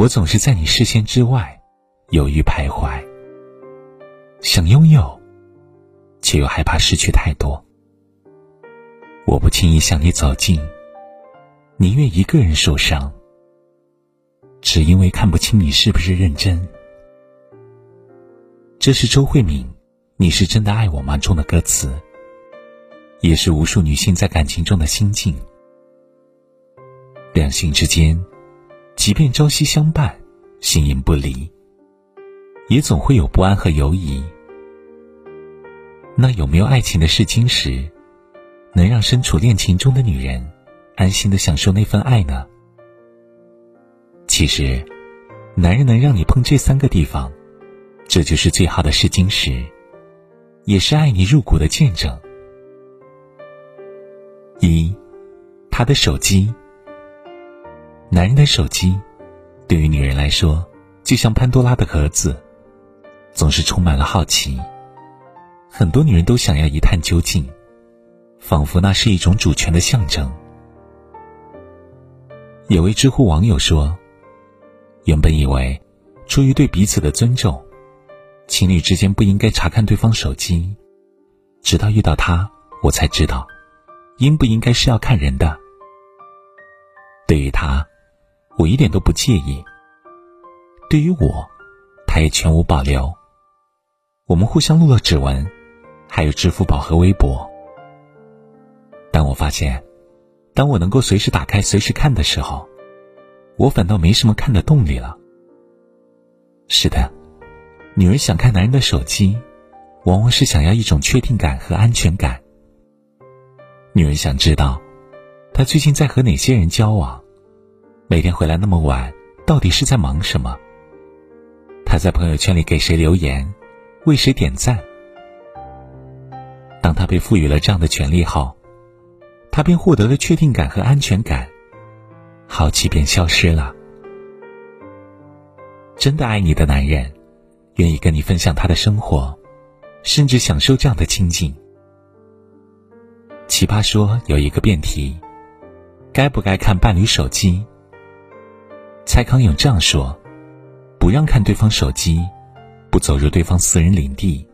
我总是在你视线之外，犹豫徘徊。想拥有，却又害怕失去太多。我不轻易向你走近，宁愿一个人受伤，只因为看不清你是不是认真。这是周慧敏《你是真的爱我吗》中的歌词，也是无数女性在感情中的心境。两性之间，即便朝夕相伴，形影不离。也总会有不安和犹疑。那有没有爱情的试金石，能让身处恋情中的女人安心的享受那份爱呢？其实，男人能让你碰这三个地方，这就是最好的试金石，也是爱你入骨的见证。一，他的手机。男人的手机，对于女人来说，就像潘多拉的盒子。总是充满了好奇，很多女人都想要一探究竟，仿佛那是一种主权的象征。有位知乎网友说：“原本以为，出于对彼此的尊重，情侣之间不应该查看对方手机，直到遇到他，我才知道，应不应该是要看人的。对于他，我一点都不介意；对于我，他也全无保留。”我们互相录了指纹，还有支付宝和微博。但我发现，当我能够随时打开、随时看的时候，我反倒没什么看的动力了。是的，女人想看男人的手机，往往是想要一种确定感和安全感。女人想知道，他最近在和哪些人交往，每天回来那么晚，到底是在忙什么？他在朋友圈里给谁留言？为谁点赞？当他被赋予了这样的权利后，他便获得了确定感和安全感，好奇便消失了。真的爱你的男人，愿意跟你分享他的生活，甚至享受这样的亲近。奇葩说有一个辩题：该不该看伴侣手机？蔡康永这样说：不让看对方手机。不走入对方私人领地，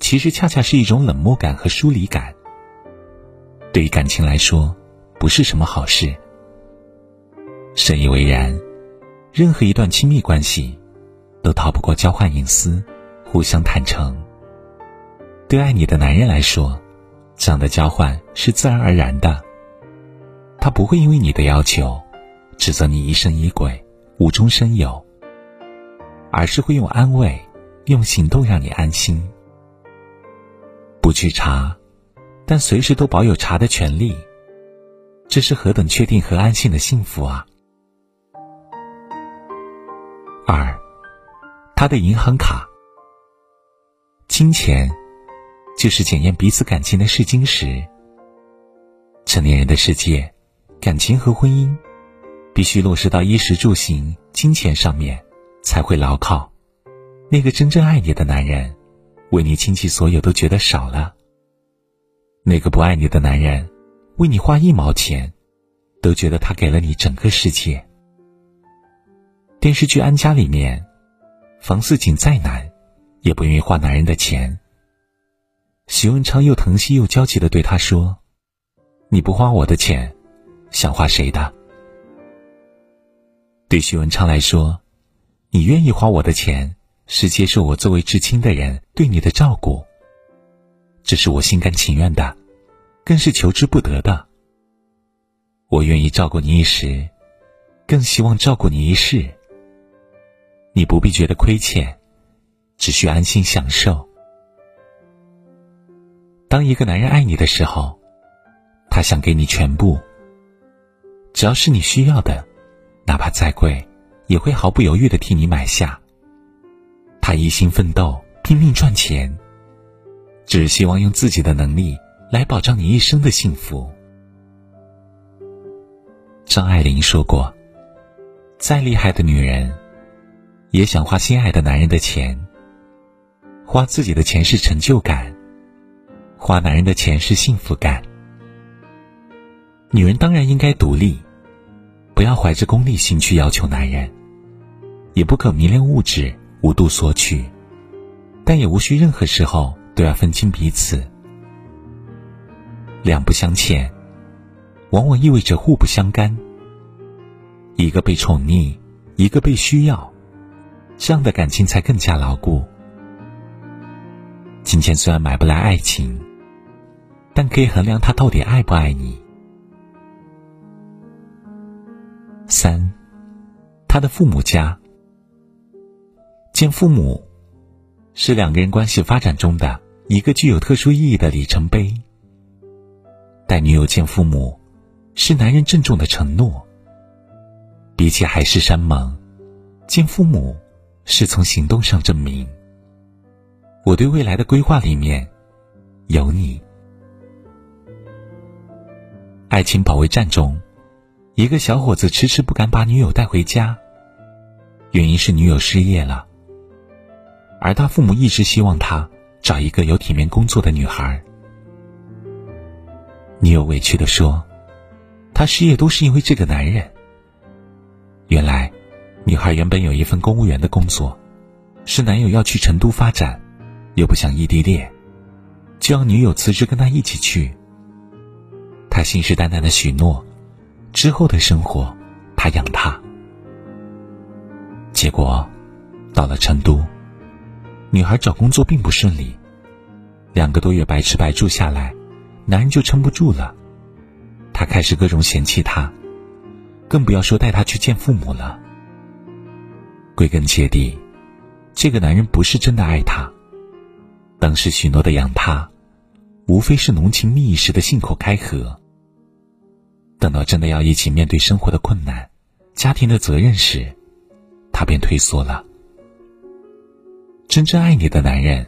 其实恰恰是一种冷漠感和疏离感。对于感情来说，不是什么好事。深以为然，任何一段亲密关系，都逃不过交换隐私、互相坦诚。对爱你的男人来说，这样的交换是自然而然的。他不会因为你的要求，指责你疑神疑鬼、无中生有，而是会用安慰。用行动让你安心，不去查，但随时都保有查的权利，这是何等确定和安心的幸福啊！二，他的银行卡，金钱就是检验彼此感情的试金石。成年人的世界，感情和婚姻必须落实到衣食住行、金钱上面，才会牢靠。那个真正爱你的男人，为你倾其所有都觉得少了；那个不爱你的男人，为你花一毛钱，都觉得他给了你整个世界。电视剧《安家》里面，房似锦再难，也不愿意花男人的钱。徐文昌又疼惜又焦急的对他说：“你不花我的钱，想花谁的？”对徐文昌来说，你愿意花我的钱。是接受我作为至亲的人对你的照顾，这是我心甘情愿的，更是求之不得的。我愿意照顾你一时，更希望照顾你一世。你不必觉得亏欠，只需安心享受。当一个男人爱你的时候，他想给你全部，只要是你需要的，哪怕再贵，也会毫不犹豫的替你买下。他一心奋斗，拼命赚钱，只希望用自己的能力来保障你一生的幸福。张爱玲说过：“再厉害的女人，也想花心爱的男人的钱。花自己的钱是成就感，花男人的钱是幸福感。女人当然应该独立，不要怀着功利心去要求男人。也不可迷恋物质，无度索取，但也无需任何时候都要分清彼此。两不相欠，往往意味着互不相干。一个被宠溺，一个被需要，这样的感情才更加牢固。金钱虽然买不来爱情，但可以衡量他到底爱不爱你。三，他的父母家。见父母，是两个人关系发展中的一个具有特殊意义的里程碑。带女友见父母，是男人郑重的承诺。比起海誓山盟，见父母是从行动上证明。我对未来的规划里面有你。爱情保卫战中，一个小伙子迟迟不敢把女友带回家，原因是女友失业了，而他父母一直希望他找一个有体面工作的女孩。女友委屈的说：“她失业都是因为这个男人。”原来，女孩原本有一份公务员的工作，是男友要去成都发展。又不想异地恋，就让女友辞职跟他一起去。他信誓旦旦的许诺，之后的生活他养她。结果，到了成都，女孩找工作并不顺利，两个多月白吃白住下来，男人就撑不住了，他开始各种嫌弃她，更不要说带她去见父母了。归根结底，这个男人不是真的爱她。当时许诺的养她，无非是浓情蜜意时的信口开河。等到真的要一起面对生活的困难、家庭的责任时，他便退缩了。真正爱你的男人，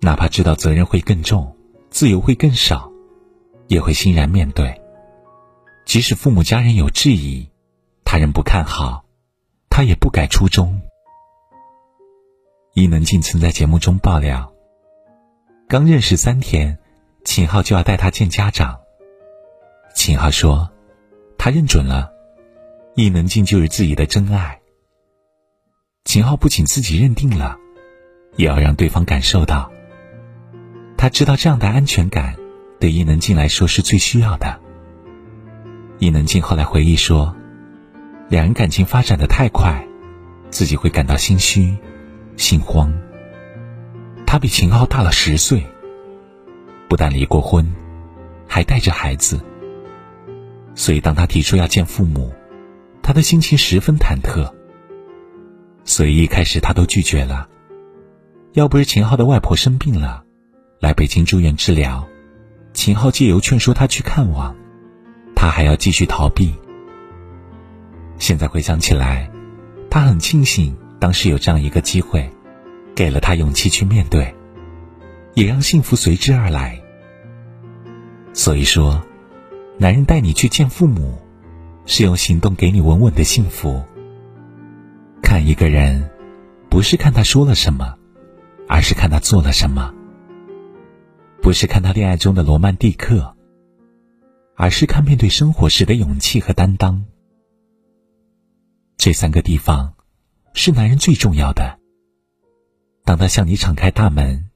哪怕知道责任会更重、自由会更少，也会欣然面对。即使父母家人有质疑，他人不看好，他也不改初衷。伊能静曾在节目中爆料。刚认识三天，秦昊就要带他见家长。秦昊说：“他认准了，易能静就是自己的真爱。”秦昊不仅自己认定了，也要让对方感受到。他知道这样的安全感，对易能静来说是最需要的。易能静后来回忆说：“两人感情发展的太快，自己会感到心虚、心慌。”他比秦昊大了十岁，不但离过婚，还带着孩子。所以当他提出要见父母，他的心情十分忐忑。所以一开始他都拒绝了。要不是秦昊的外婆生病了，来北京住院治疗，秦昊借由劝说他去看望，他还要继续逃避。现在回想起来，他很庆幸当时有这样一个机会。给了他勇气去面对，也让幸福随之而来。所以说，男人带你去见父母，是用行动给你稳稳的幸福。看一个人，不是看他说了什么，而是看他做了什么；不是看他恋爱中的罗曼蒂克，而是看面对生活时的勇气和担当。这三个地方，是男人最重要的。当他向你敞开大门，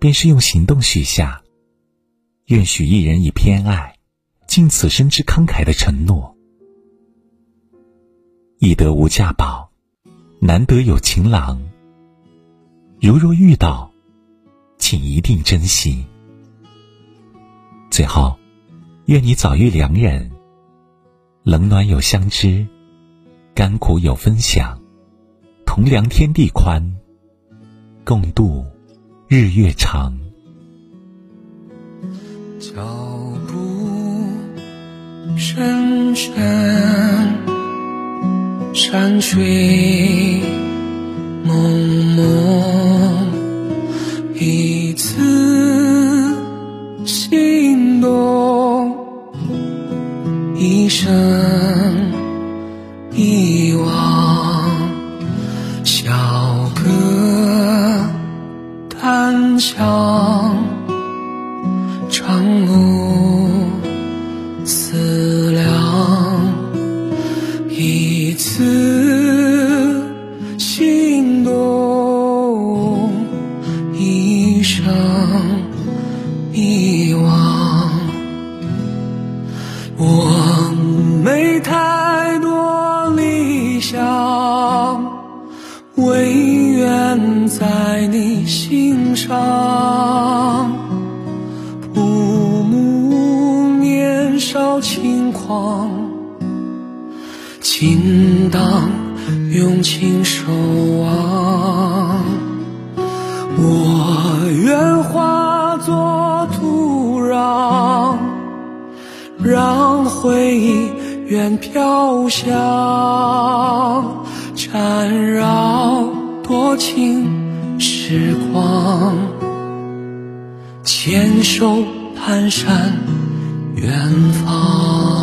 便是用行动许下“愿许一人以偏爱，尽此生之慷慨”的承诺。易得无价宝，难得有情郎。如若遇到，请一定珍惜。最后，愿你早遇良人，冷暖有相知，甘苦有分享，同量天地宽。共度日月长，深深，山水蒙蒙，一次心动，一生在你心上，不慕年少轻狂，尽当用情守望。我愿化作土壤，让回忆远飘香，缠绕多情时光，牵手蹒跚远方。